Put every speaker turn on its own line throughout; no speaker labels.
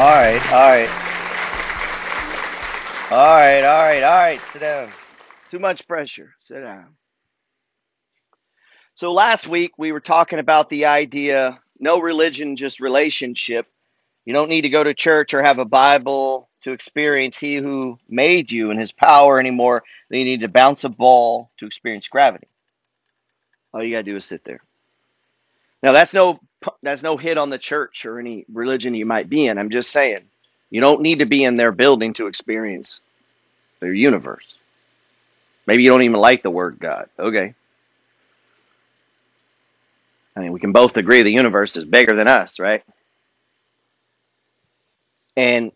All right, all right, all right, all right, all right. Sit down. Too much pressure. Sit down. So last week we were talking about the idea no religion, just relationship. You don't need to go to church or have a Bible to experience He who made you and His power anymore. You need to bounce a ball to experience gravity. All you gotta do is sit there. Now that's no that's no hit on the church or any religion you might be in. I'm just saying you don't need to be in their building to experience their universe. Maybe you don't even like the word God. Okay. I mean, we can both agree the universe is bigger than us, right? And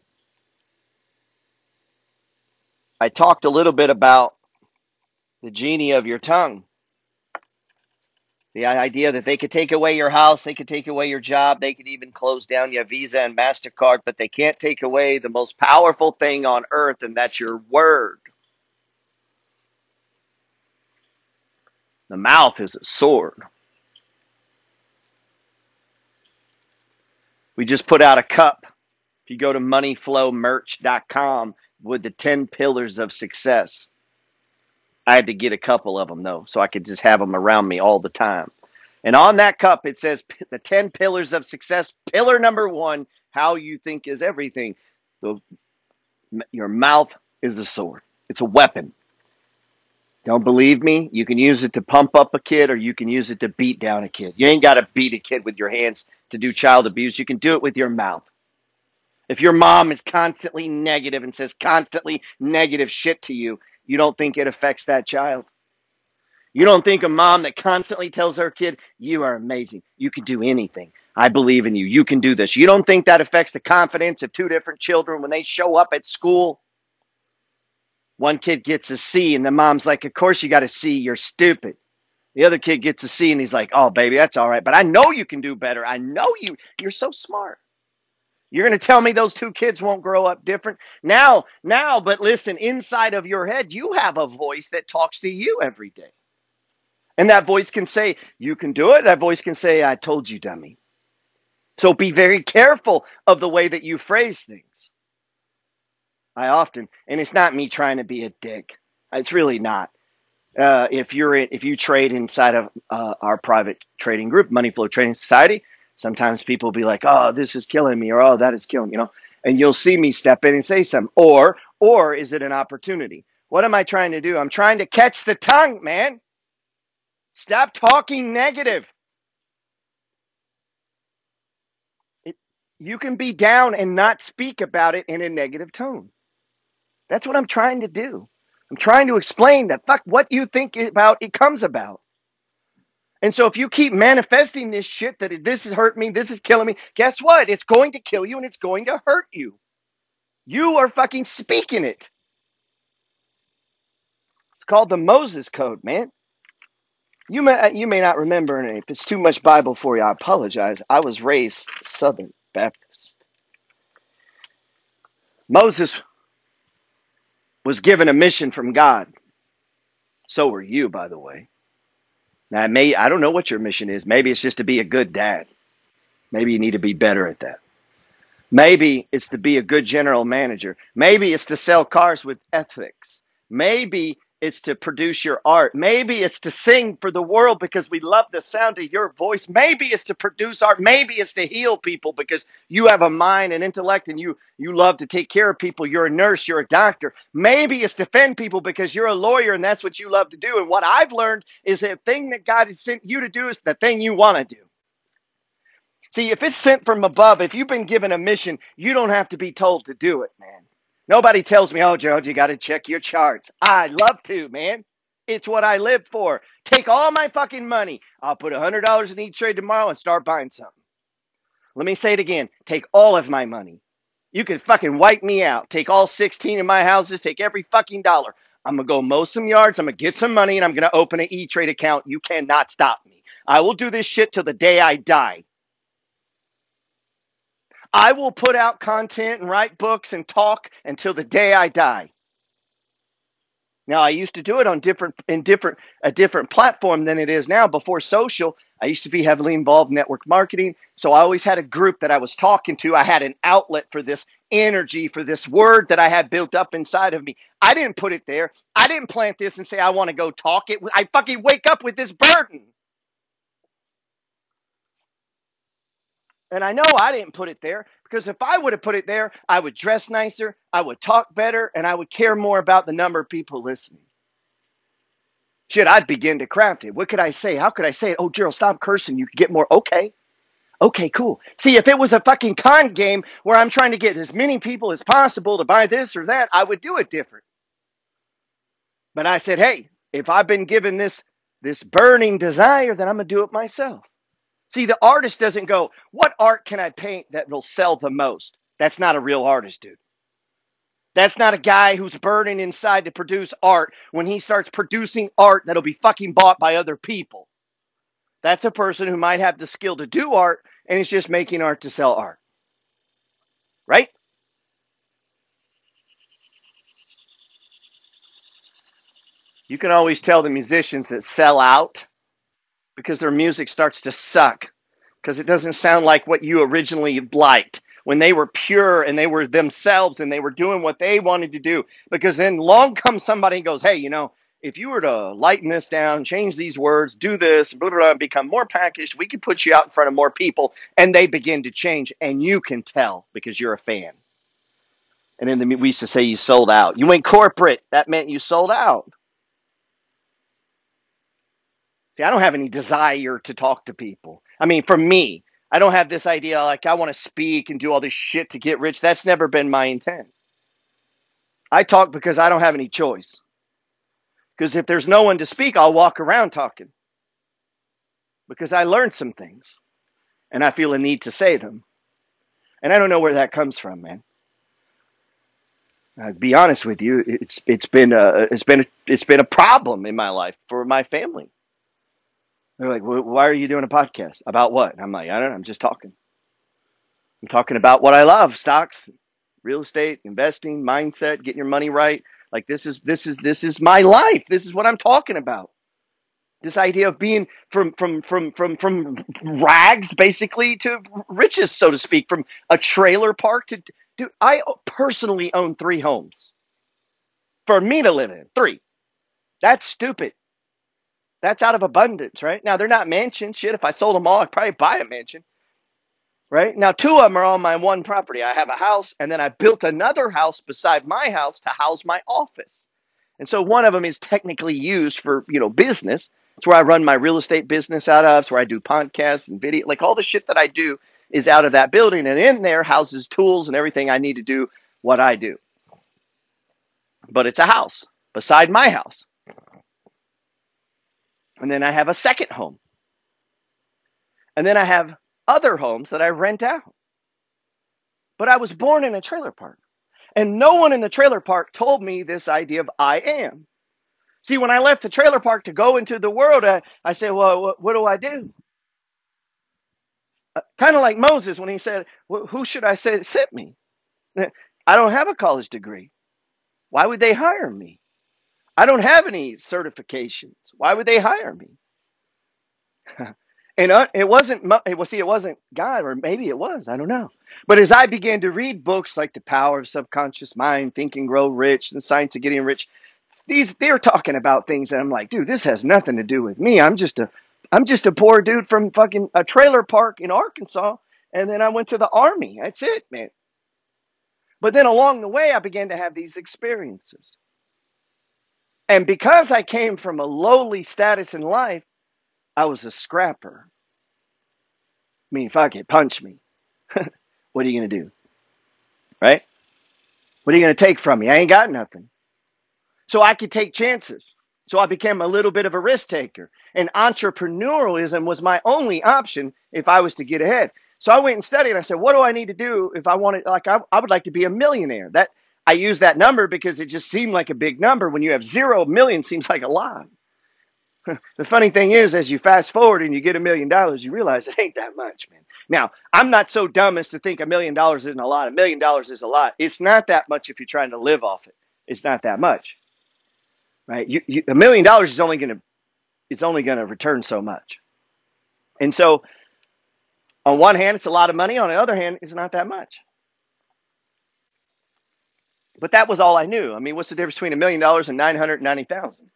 I talked a little bit about the genie of your tongue. The idea that they could take away your house, they could take away your job, they could even close down your Visa and MasterCard, but they can't take away the most powerful thing on earth, and that's your word. The mouth is a sword. We just put out a cup. If you go to moneyflowmerch.com with the 10 pillars of success, I had to get a couple of them though, so I could just have them around me all the time. And on that cup, it says the 10 pillars of success. Pillar number one, how you think is everything. The, your mouth is a sword, it's a weapon. Don't believe me? You can use it to pump up a kid or you can use it to beat down a kid. You ain't got to beat a kid with your hands to do child abuse. You can do it with your mouth. If your mom is constantly negative and says constantly negative shit to you, you don't think it affects that child. You don't think a mom that constantly tells her kid, You are amazing. You can do anything. I believe in you. You can do this. You don't think that affects the confidence of two different children when they show up at school? One kid gets a C, and the mom's like, Of course you got a C. You're stupid. The other kid gets a C, and he's like, Oh, baby, that's all right. But I know you can do better. I know you. You're so smart. You're going to tell me those two kids won't grow up different? Now, now, but listen, inside of your head, you have a voice that talks to you every day. And that voice can say, You can do it. That voice can say, I told you, dummy. So be very careful of the way that you phrase things. I often, and it's not me trying to be a dick. It's really not. Uh, if you're in, if you trade inside of uh, our private trading group, Money Flow Trading Society, sometimes people be like, "Oh, this is killing me," or "Oh, that is killing me," you know. And you'll see me step in and say something. Or, or is it an opportunity? What am I trying to do? I'm trying to catch the tongue, man. Stop talking negative. It, you can be down and not speak about it in a negative tone. That's what I'm trying to do. I'm trying to explain that fuck what you think about it comes about. And so if you keep manifesting this shit that this is hurt me, this is killing me, guess what? It's going to kill you and it's going to hurt you. You are fucking speaking it. It's called the Moses Code, man. You may you may not remember, and if it's too much Bible for you, I apologize. I was raised Southern Baptist. Moses was given a mission from God. So were you, by the way. Now, may I don't know what your mission is. Maybe it's just to be a good dad. Maybe you need to be better at that. Maybe it's to be a good general manager. Maybe it's to sell cars with ethics. Maybe it's to produce your art. Maybe it's to sing for the world because we love the sound of your voice. Maybe it's to produce art. Maybe it's to heal people because you have a mind and intellect and you you love to take care of people. You're a nurse, you're a doctor. Maybe it's to defend people because you're a lawyer and that's what you love to do. And what I've learned is the thing that God has sent you to do is the thing you want to do. See, if it's sent from above, if you've been given a mission, you don't have to be told to do it, man. Nobody tells me, oh, Gerald, you got to check your charts. I love to, man. It's what I live for. Take all my fucking money. I'll put $100 in each trade tomorrow and start buying something. Let me say it again. Take all of my money. You can fucking wipe me out. Take all 16 of my houses. Take every fucking dollar. I'm going to go mow some yards. I'm going to get some money and I'm going to open an E Trade account. You cannot stop me. I will do this shit till the day I die. I will put out content and write books and talk until the day I die. Now I used to do it on different in different a different platform than it is now. Before social, I used to be heavily involved in network marketing. So I always had a group that I was talking to. I had an outlet for this energy, for this word that I had built up inside of me. I didn't put it there. I didn't plant this and say I want to go talk it. I fucking wake up with this burden. And I know I didn't put it there because if I would have put it there, I would dress nicer, I would talk better, and I would care more about the number of people listening. Shit, I'd begin to craft it. What could I say? How could I say it? Oh, Gerald, stop cursing. You could get more. Okay. Okay, cool. See, if it was a fucking con game where I'm trying to get as many people as possible to buy this or that, I would do it different. But I said, hey, if I've been given this this burning desire, then I'm gonna do it myself. See, the artist doesn't go, what art can I paint that will sell the most? That's not a real artist, dude. That's not a guy who's burning inside to produce art when he starts producing art that'll be fucking bought by other people. That's a person who might have the skill to do art and is just making art to sell art. Right? You can always tell the musicians that sell out because their music starts to suck because it doesn't sound like what you originally liked when they were pure and they were themselves and they were doing what they wanted to do. Because then long comes somebody and goes, hey, you know, if you were to lighten this down, change these words, do this, blah, blah, blah, become more packaged, we could put you out in front of more people and they begin to change and you can tell because you're a fan. And then we used to say you sold out. You went corporate. That meant you sold out. See, I don't have any desire to talk to people. I mean, for me, I don't have this idea like I want to speak and do all this shit to get rich. That's never been my intent. I talk because I don't have any choice. Because if there's no one to speak, I'll walk around talking. Because I learned some things and I feel a need to say them. And I don't know where that comes from, man. I'll be honest with you, it's it's been a it's been a, it's been a problem in my life for my family. They're like, well, why are you doing a podcast? About what? And I'm like, I don't know. I'm just talking. I'm talking about what I love stocks, real estate, investing, mindset, getting your money right. Like this is this is this is my life. This is what I'm talking about. This idea of being from from from from from rags basically to riches, so to speak, from a trailer park to dude. I personally own three homes for me to live in. Three. That's stupid. That's out of abundance, right? Now they're not mansions. Shit, if I sold them all, I'd probably buy a mansion. Right? Now two of them are on my one property. I have a house and then I built another house beside my house to house my office. And so one of them is technically used for, you know, business. It's where I run my real estate business out of. It's where I do podcasts and video. Like all the shit that I do is out of that building. And in there houses tools and everything I need to do what I do. But it's a house beside my house. And then I have a second home. And then I have other homes that I rent out. But I was born in a trailer park. And no one in the trailer park told me this idea of I am. See, when I left the trailer park to go into the world, I, I said, Well, what, what do I do? Uh, kind of like Moses when he said, well, Who should I say sent me? I don't have a college degree. Why would they hire me? I don't have any certifications. Why would they hire me? and uh, it wasn't, well, see, it wasn't God, or maybe it was. I don't know. But as I began to read books like The Power of Subconscious Mind, Think and Grow Rich, and Science of Getting Rich, these they're talking about things that I'm like, dude, this has nothing to do with me. I'm just a, I'm just a poor dude from fucking a trailer park in Arkansas, and then I went to the army. That's it, man. But then along the way, I began to have these experiences. And because I came from a lowly status in life, I was a scrapper. I mean, fuck it, punch me. what are you going to do? Right? What are you going to take from me? I ain't got nothing. So I could take chances. So I became a little bit of a risk taker. And entrepreneurialism was my only option if I was to get ahead. So I went and studied I said, what do I need to do if I wanted, like, I, I would like to be a millionaire. That I use that number because it just seemed like a big number. When you have zero million, seems like a lot. the funny thing is, as you fast forward and you get a million dollars, you realize it ain't that much, man. Now, I'm not so dumb as to think a million dollars isn't a lot. A million dollars is a lot. It's not that much if you're trying to live off it. It's not that much. right? You, you, a million dollars is only going to it's only going to return so much. And so, on one hand, it's a lot of money. On the other hand, it's not that much. But that was all I knew. I mean, what's the difference between a million dollars and nine hundred ninety thousand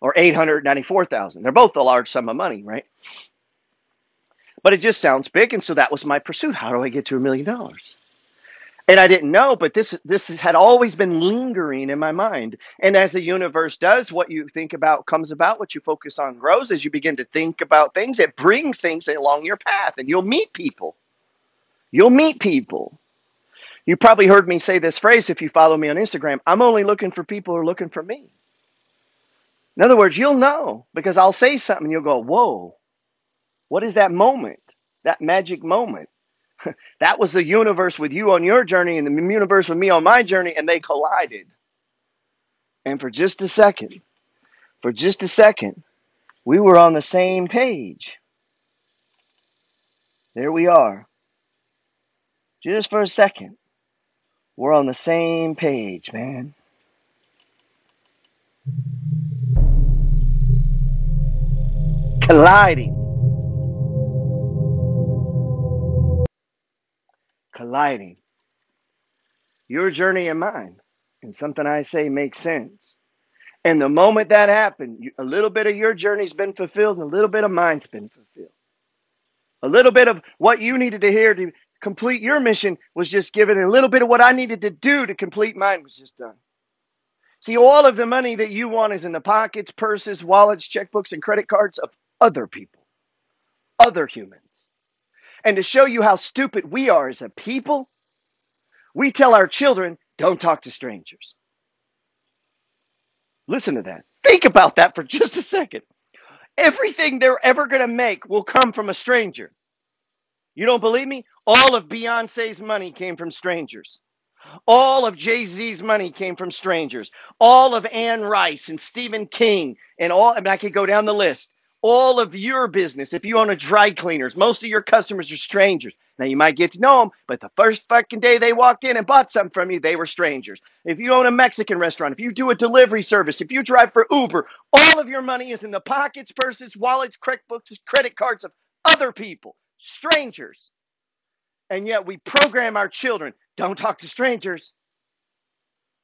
or eight hundred ninety-four thousand? They're both a large sum of money, right? But it just sounds big, and so that was my pursuit. How do I get to a million dollars? And I didn't know, but this this had always been lingering in my mind. And as the universe does, what you think about comes about. What you focus on grows. As you begin to think about things, it brings things along your path, and you'll meet people. You'll meet people. You probably heard me say this phrase if you follow me on Instagram. I'm only looking for people who are looking for me. In other words, you'll know because I'll say something, and you'll go, "Whoa, what is that moment? That magic moment?" That was the universe with you on your journey and the universe with me on my journey, and they collided. And for just a second, for just a second, we were on the same page. There we are. Just for a second, we're on the same page, man. Colliding, colliding. Your journey and mine. And something I say makes sense. And the moment that happened, a little bit of your journey's been fulfilled and a little bit of mine's been fulfilled. A little bit of what you needed to hear to complete your mission was just given, a little bit of what I needed to do to complete mine was just done. See, all of the money that you want is in the pockets, purses, wallets, checkbooks, and credit cards of other people, other humans. And to show you how stupid we are as a people, we tell our children, don't talk to strangers. Listen to that. Think about that for just a second. Everything they're ever going to make will come from a stranger. You don't believe me? All of Beyonce's money came from strangers. All of Jay Z's money came from strangers. All of Anne Rice and Stephen King and all, I mean, I could go down the list. All of your business, if you own a dry cleaners, most of your customers are strangers. Now you might get to know them, but the first fucking day they walked in and bought something from you, they were strangers. If you own a Mexican restaurant, if you do a delivery service, if you drive for Uber, all of your money is in the pockets, purses, wallets, credit books, credit cards of other people, strangers. And yet we program our children don't talk to strangers.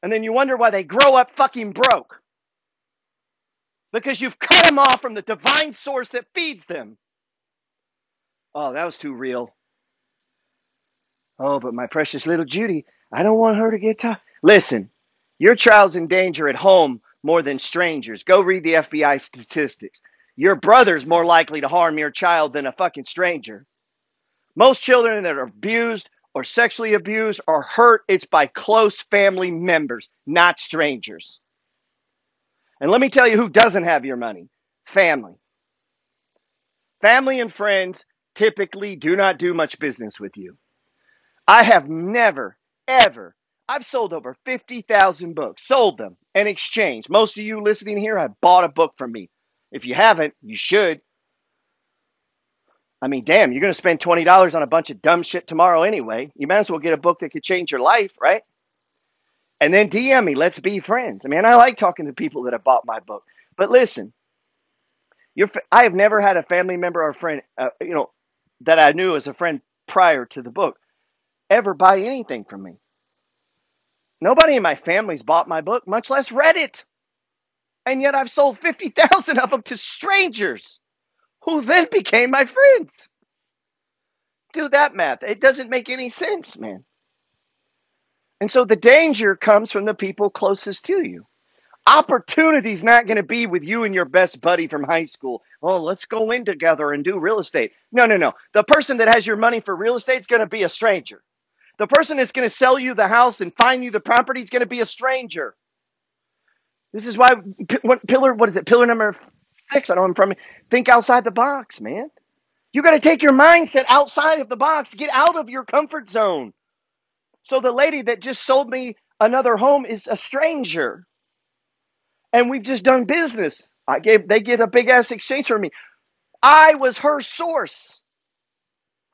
And then you wonder why they grow up fucking broke because you've cut them off from the divine source that feeds them. Oh, that was too real. Oh, but my precious little Judy, I don't want her to get tired. Listen, your child's in danger at home more than strangers. Go read the FBI statistics. Your brother's more likely to harm your child than a fucking stranger. Most children that are abused or sexually abused or hurt, it's by close family members, not strangers. And let me tell you who doesn't have your money family. Family and friends typically do not do much business with you. I have never, ever, I've sold over 50,000 books, sold them and exchanged. Most of you listening here have bought a book from me. If you haven't, you should. I mean, damn, you're going to spend $20 on a bunch of dumb shit tomorrow anyway. You might as well get a book that could change your life, right? And then DM me. Let's be friends. I mean, I like talking to people that have bought my book. But listen, I have never had a family member or friend, uh, you know, that I knew as a friend prior to the book ever buy anything from me. Nobody in my family's bought my book, much less read it. And yet I've sold 50,000 of them to strangers who then became my friends. Do that math. It doesn't make any sense, man. And so the danger comes from the people closest to you. Opportunity's not going to be with you and your best buddy from high school. Oh, let's go in together and do real estate. No, no, no. The person that has your money for real estate is going to be a stranger. The person that's going to sell you the house and find you the property is going to be a stranger. This is why what pillar what is it? Pillar number six. I know I'm from. Think outside the box, man. You got to take your mindset outside of the box. Get out of your comfort zone. So the lady that just sold me another home is a stranger, and we've just done business. I gave they get a big ass exchange from me. I was her source.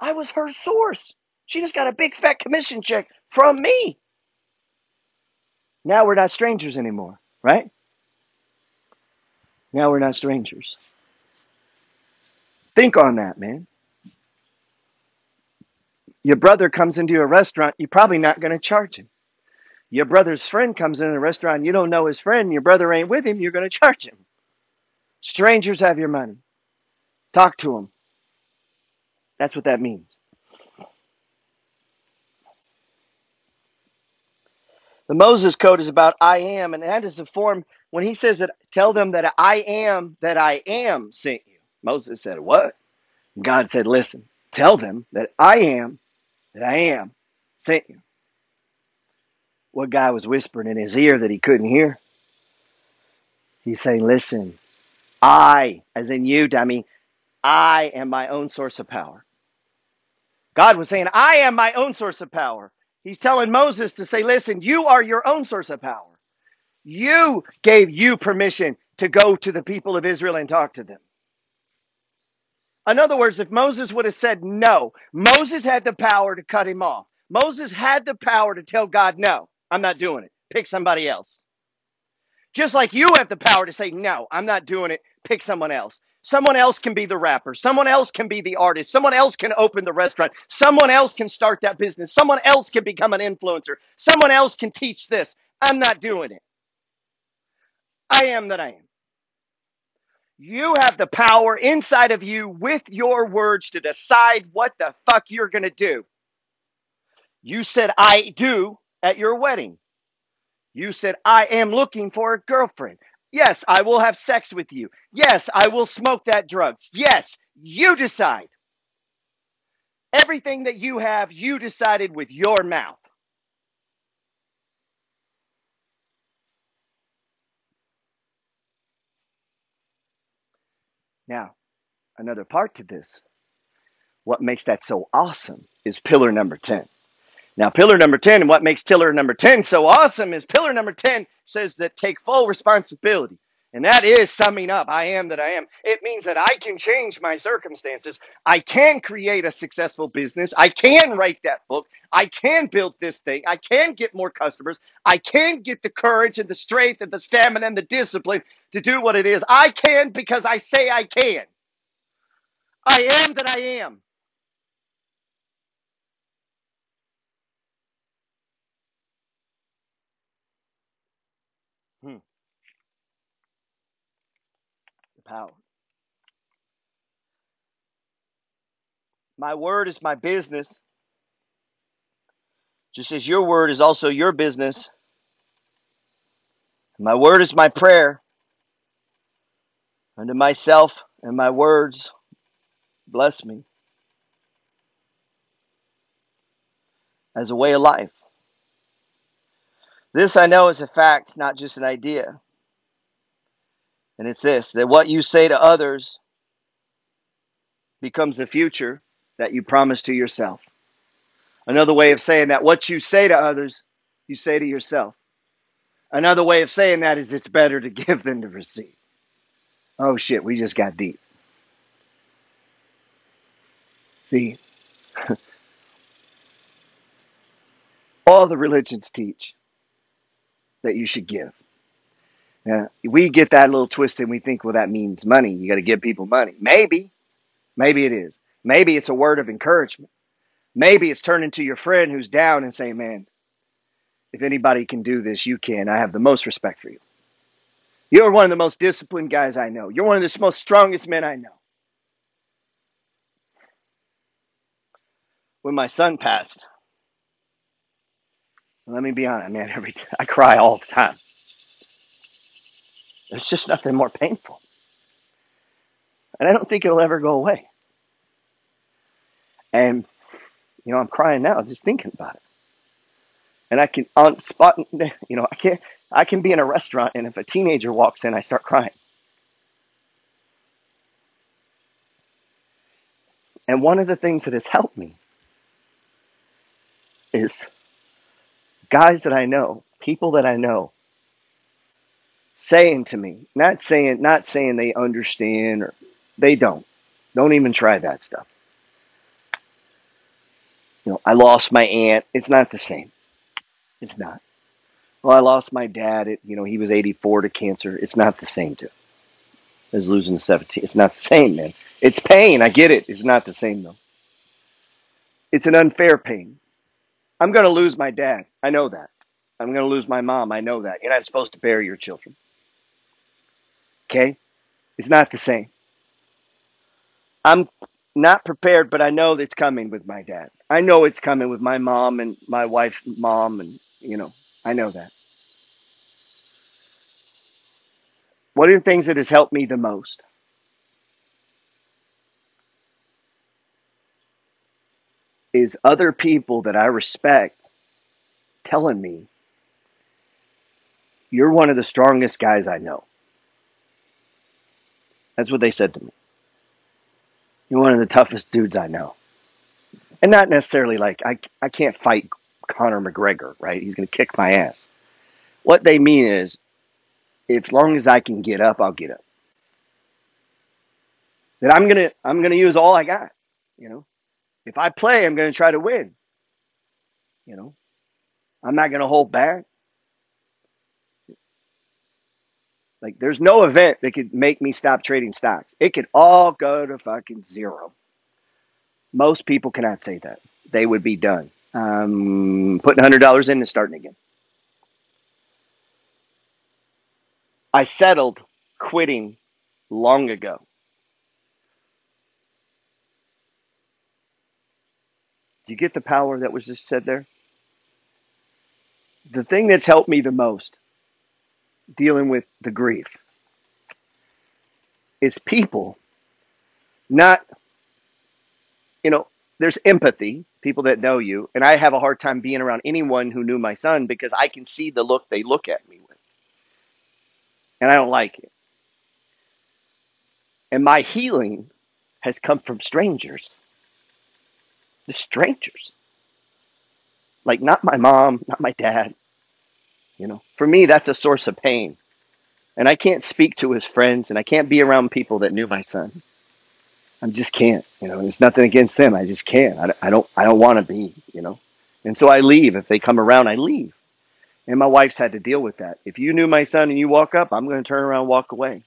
I was her source. She just got a big fat commission check from me. Now we're not strangers anymore, right? Now we're not strangers. Think on that, man. Your brother comes into a restaurant, you're probably not going to charge him. Your brother's friend comes in a restaurant, you don't know his friend, your brother ain't with him, you're going to charge him. Strangers have your money. Talk to them. That's what that means. The Moses code is about I am, and that is the form when he says that tell them that I am that I am sent you. Moses said, What? God said, Listen, tell them that I am that I am sent you. What guy was whispering in his ear that he couldn't hear? He's saying, Listen, I, as in you, dummy, I am my own source of power. God was saying, I am my own source of power. He's telling Moses to say, Listen, you are your own source of power. You gave you permission to go to the people of Israel and talk to them. In other words, if Moses would have said no, Moses had the power to cut him off. Moses had the power to tell God, no, I'm not doing it. Pick somebody else. Just like you have the power to say, no, I'm not doing it. Pick someone else. Someone else can be the rapper. Someone else can be the artist. Someone else can open the restaurant. Someone else can start that business. Someone else can become an influencer. Someone else can teach this. I'm not doing it. I am that I am. You have the power inside of you with your words to decide what the fuck you're going to do. You said, I do at your wedding. You said, I am looking for a girlfriend. Yes, I will have sex with you. Yes, I will smoke that drug. Yes, you decide. Everything that you have, you decided with your mouth. Now, another part to this, what makes that so awesome is pillar number 10. Now, pillar number 10, and what makes pillar number 10 so awesome is pillar number 10 says that take full responsibility. And that is summing up I am that I am. It means that I can change my circumstances. I can create a successful business. I can write that book. I can build this thing. I can get more customers. I can get the courage and the strength and the stamina and the discipline to do what it is. I can because I say I can. I am that I am. Power. My word is my business, just as your word is also your business. My word is my prayer unto myself and my words. Bless me as a way of life. This I know is a fact, not just an idea. And it's this that what you say to others becomes the future that you promise to yourself. Another way of saying that, what you say to others, you say to yourself. Another way of saying that is it's better to give than to receive. Oh shit, we just got deep. See, all the religions teach that you should give. Now, we get that little twist and we think, well, that means money. You got to give people money. Maybe. Maybe it is. Maybe it's a word of encouragement. Maybe it's turning to your friend who's down and saying, man, if anybody can do this, you can. I have the most respect for you. You're one of the most disciplined guys I know. You're one of the most strongest men I know. When my son passed, let me be honest, man, every I cry all the time. There's just nothing more painful. And I don't think it'll ever go away. And, you know, I'm crying now just thinking about it. And I can, on spot, you know, I can't, I can be in a restaurant and if a teenager walks in, I start crying. And one of the things that has helped me is guys that I know, people that I know, saying to me, not saying not saying they understand or they don't. Don't even try that stuff. You know, I lost my aunt. It's not the same. It's not. Well, I lost my dad. It, you know, he was 84 to cancer. It's not the same, too. as losing the 17. It's not the same, man. It's pain. I get it. It's not the same, though. It's an unfair pain. I'm going to lose my dad. I know that. I'm going to lose my mom. I know that. You're not supposed to bury your children. Okay? It's not the same. I'm not prepared, but I know it's coming with my dad. I know it's coming with my mom and my wife's mom, and, you know, I know that. One of the things that has helped me the most is other people that I respect telling me, you're one of the strongest guys I know. That's what they said to me. You're one of the toughest dudes I know. And not necessarily like, I, I can't fight Conor McGregor, right? He's going to kick my ass. What they mean is, as long as I can get up, I'll get up. That I'm gonna I'm gonna use all I got. You know, if I play, I'm gonna try to win. You know, I'm not gonna hold back. Like there's no event that could make me stop trading stocks. It could all go to fucking zero. Most people cannot say that. They would be done. Um, putting hundred dollars in and starting again. I settled quitting long ago. Do you get the power that was just said there? The thing that's helped me the most dealing with the grief is people not, you know, there's empathy, people that know you, and I have a hard time being around anyone who knew my son because I can see the look they look at me with, and I don't like it. And my healing has come from strangers, the strangers, like not my mom, not my dad. You know, for me, that's a source of pain. And I can't speak to his friends, and I can't be around people that knew my son. I just can't. You know, there's nothing against them. I just can't. I, I don't. I don't want to be. You know, and so I leave. If they come around, I leave. And my wife's had to deal with that. If you knew my son and you walk up, I'm going to turn around and walk away.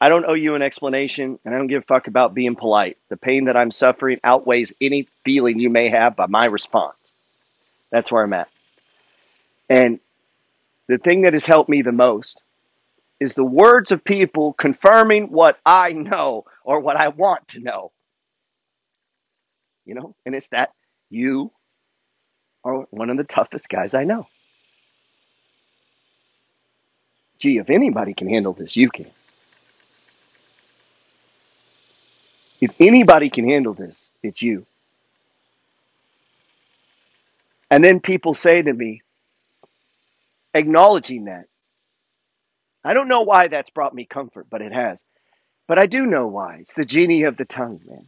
I don't owe you an explanation, and I don't give a fuck about being polite. The pain that I'm suffering outweighs any feeling you may have by my response. That's where I'm at. And the thing that has helped me the most is the words of people confirming what I know or what I want to know. You know, and it's that you are one of the toughest guys I know. Gee, if anybody can handle this, you can. If anybody can handle this, it's you. And then people say to me, acknowledging that, I don't know why that's brought me comfort, but it has. But I do know why. It's the genie of the tongue, man.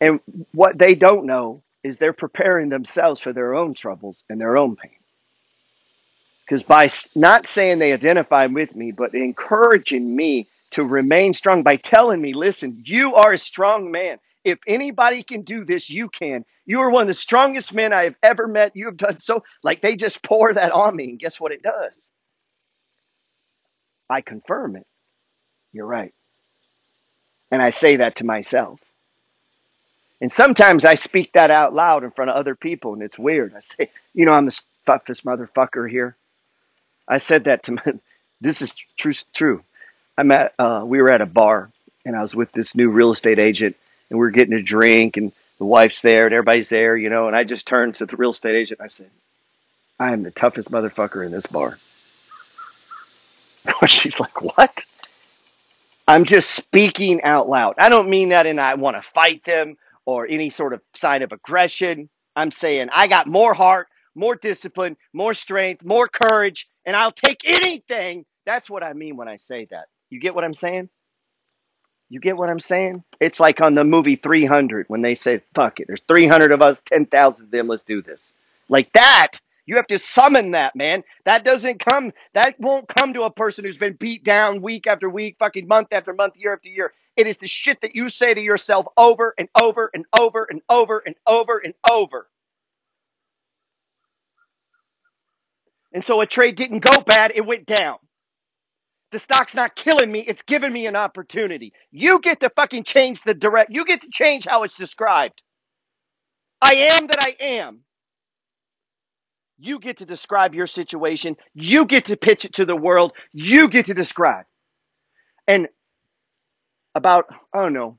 And what they don't know is they're preparing themselves for their own troubles and their own pain. Because by not saying they identify with me, but encouraging me to remain strong by telling me, listen, you are a strong man. If anybody can do this, you can. You are one of the strongest men I have ever met. You have done so. Like they just pour that on me. And guess what it does? I confirm it. You're right. And I say that to myself. And sometimes I speak that out loud in front of other people, and it's weird. I say, you know, I'm the toughest motherfucker here. I said that to my, this is true. True. I'm at, uh, we were at a bar, and I was with this new real estate agent, and we are getting a drink, and the wife's there, and everybody's there, you know. And I just turned to the real estate agent. And I said, "I am the toughest motherfucker in this bar." She's like, "What?" I'm just speaking out loud. I don't mean that, and I want to fight them or any sort of sign of aggression. I'm saying I got more heart, more discipline, more strength, more courage, and I'll take anything. That's what I mean when I say that. You get what I'm saying? You get what I'm saying? It's like on the movie 300 when they say, fuck it, there's 300 of us, 10,000 of them, let's do this. Like that. You have to summon that, man. That doesn't come, that won't come to a person who's been beat down week after week, fucking month after month, year after year. It is the shit that you say to yourself over and over and over and over and over and over. And so a trade didn't go bad, it went down. The stock's not killing me, it's giving me an opportunity. You get to fucking change the direct, you get to change how it's described. I am that I am. You get to describe your situation. You get to pitch it to the world. You get to describe. And about, I don't know,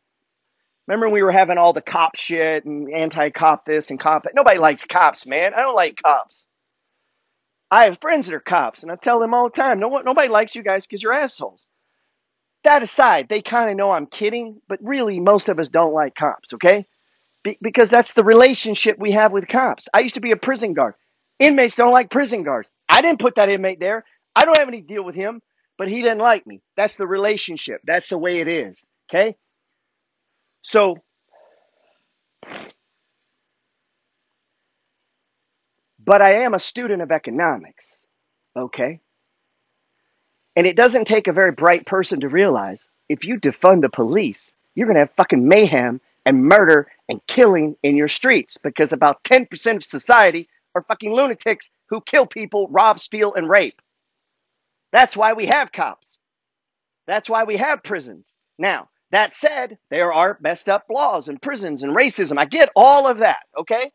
remember when we were having all the cop shit and anti cop this and cop that? Nobody likes cops, man. I don't like cops. I have friends that are cops, and I tell them all the time, no, nobody likes you guys because you're assholes. That aside, they kind of know I'm kidding, but really, most of us don't like cops, okay? Be- because that's the relationship we have with cops. I used to be a prison guard. Inmates don't like prison guards. I didn't put that inmate there. I don't have any deal with him, but he didn't like me. That's the relationship. That's the way it is, okay? So, but I am a student of economics, okay? And it doesn't take a very bright person to realize if you defund the police, you're going to have fucking mayhem and murder and killing in your streets because about 10% of society are fucking lunatics who kill people, rob, steal, and rape. That's why we have cops. That's why we have prisons. Now, that said, there are messed up laws and prisons and racism. I get all of that, okay?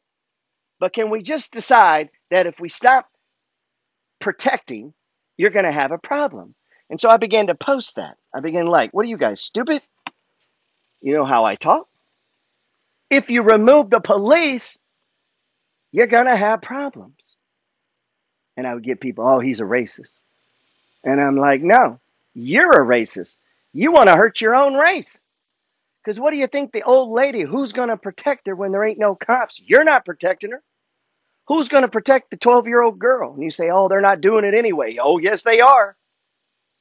But can we just decide that if we stop protecting, you're going to have a problem? And so I began to post that. I began like, what are you guys, stupid? You know how I talk? If you remove the police, you're going to have problems. And I would get people, oh, he's a racist. And I'm like, no, you're a racist. You want to hurt your own race. Because what do you think the old lady, who's going to protect her when there ain't no cops? You're not protecting her. Who's going to protect the 12 year old girl? And you say, oh, they're not doing it anyway. Oh, yes, they are.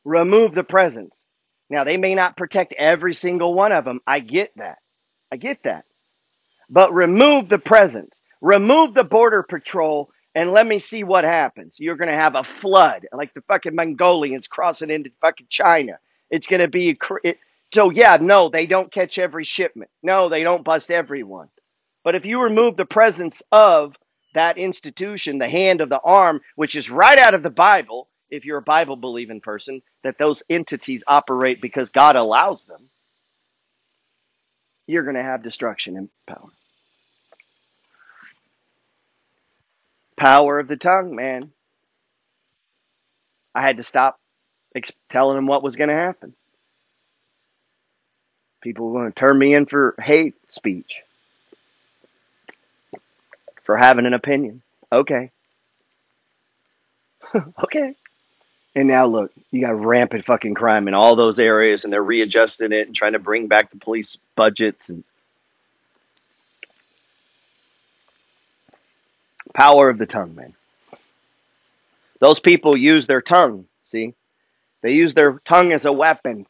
Remove the presence. Now, they may not protect every single one of them. I get that. I get that. But remove the presence. Remove the border patrol and let me see what happens. You're going to have a flood like the fucking Mongolians crossing into fucking China. It's going to be it, so yeah, no, they don't catch every shipment. No, they don't bust everyone. But if you remove the presence of that institution, the hand of the arm, which is right out of the Bible, if you're a Bible believing person, that those entities operate because God allows them, you're going to have destruction and power. Power of the tongue, man. I had to stop ex- telling them what was going to happen. People were going to turn me in for hate speech, for having an opinion. Okay. okay. And now look, you got rampant fucking crime in all those areas, and they're readjusting it and trying to bring back the police budgets and power of the tongue, man. Those people use their tongue. See, they use their tongue as a weapon,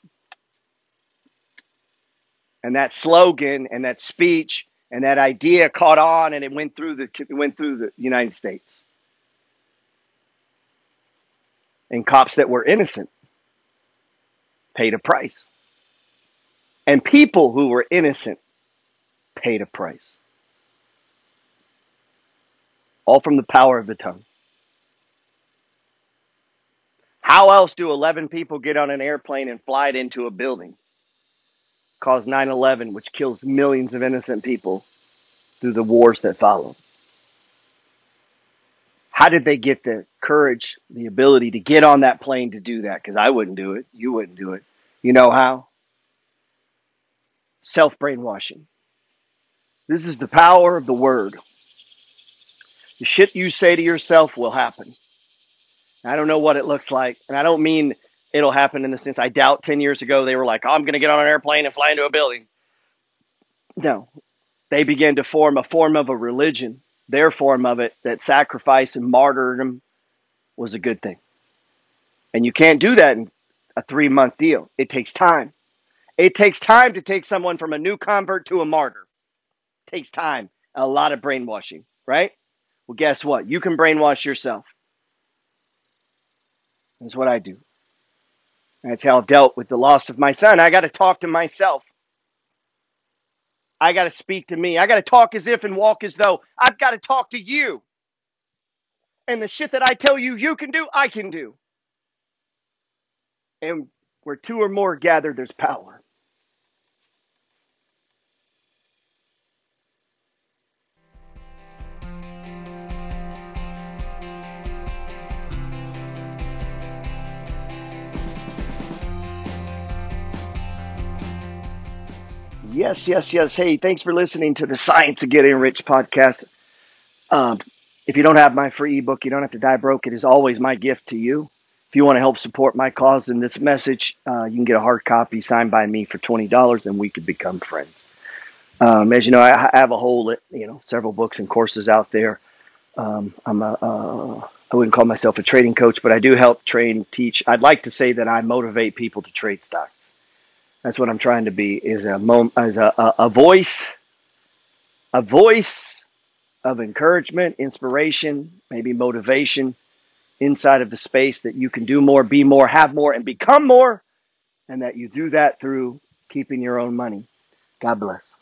and that slogan and that speech and that idea caught on, and it went through the it went through the United States and cops that were innocent paid a price. And people who were innocent paid a price. All from the power of the tongue. How else do 11 people get on an airplane and fly it into a building? Cause 9 11, which kills millions of innocent people through the wars that follow. How did they get the courage, the ability to get on that plane to do that? Because I wouldn't do it. You wouldn't do it. You know how? Self brainwashing. This is the power of the word. The shit you say to yourself will happen. I don't know what it looks like. And I don't mean it'll happen in the sense I doubt 10 years ago they were like, oh, I'm going to get on an airplane and fly into a building. No. They began to form a form of a religion their form of it, that sacrifice and martyrdom was a good thing. And you can't do that in a three month deal. It takes time. It takes time to take someone from a new convert to a martyr. It takes time. A lot of brainwashing, right? Well, guess what? You can brainwash yourself. That's what I do. That's how I've dealt with the loss of my son. I got to talk to myself. I got to speak to me. I got to talk as if and walk as though. I've got to talk to you. And the shit that I tell you you can do, I can do. And where two or more gather, there's power. Yes, yes, yes. Hey, thanks for listening to the Science of Getting Rich podcast. Um, if you don't have my free ebook, you don't have to die broke. It is always my gift to you. If you want to help support my cause in this message, uh, you can get a hard copy signed by me for twenty dollars, and we could become friends. Um, as you know, I, I have a whole, you know, several books and courses out there. Um, I'm a, uh, I wouldn't call myself a trading coach, but I do help train, teach. I'd like to say that I motivate people to trade stocks. That's what I'm trying to be is a mom, a, a, a voice, a voice of encouragement, inspiration, maybe motivation inside of the space that you can do more, be more, have more, and become more, and that you do that through keeping your own money. God bless.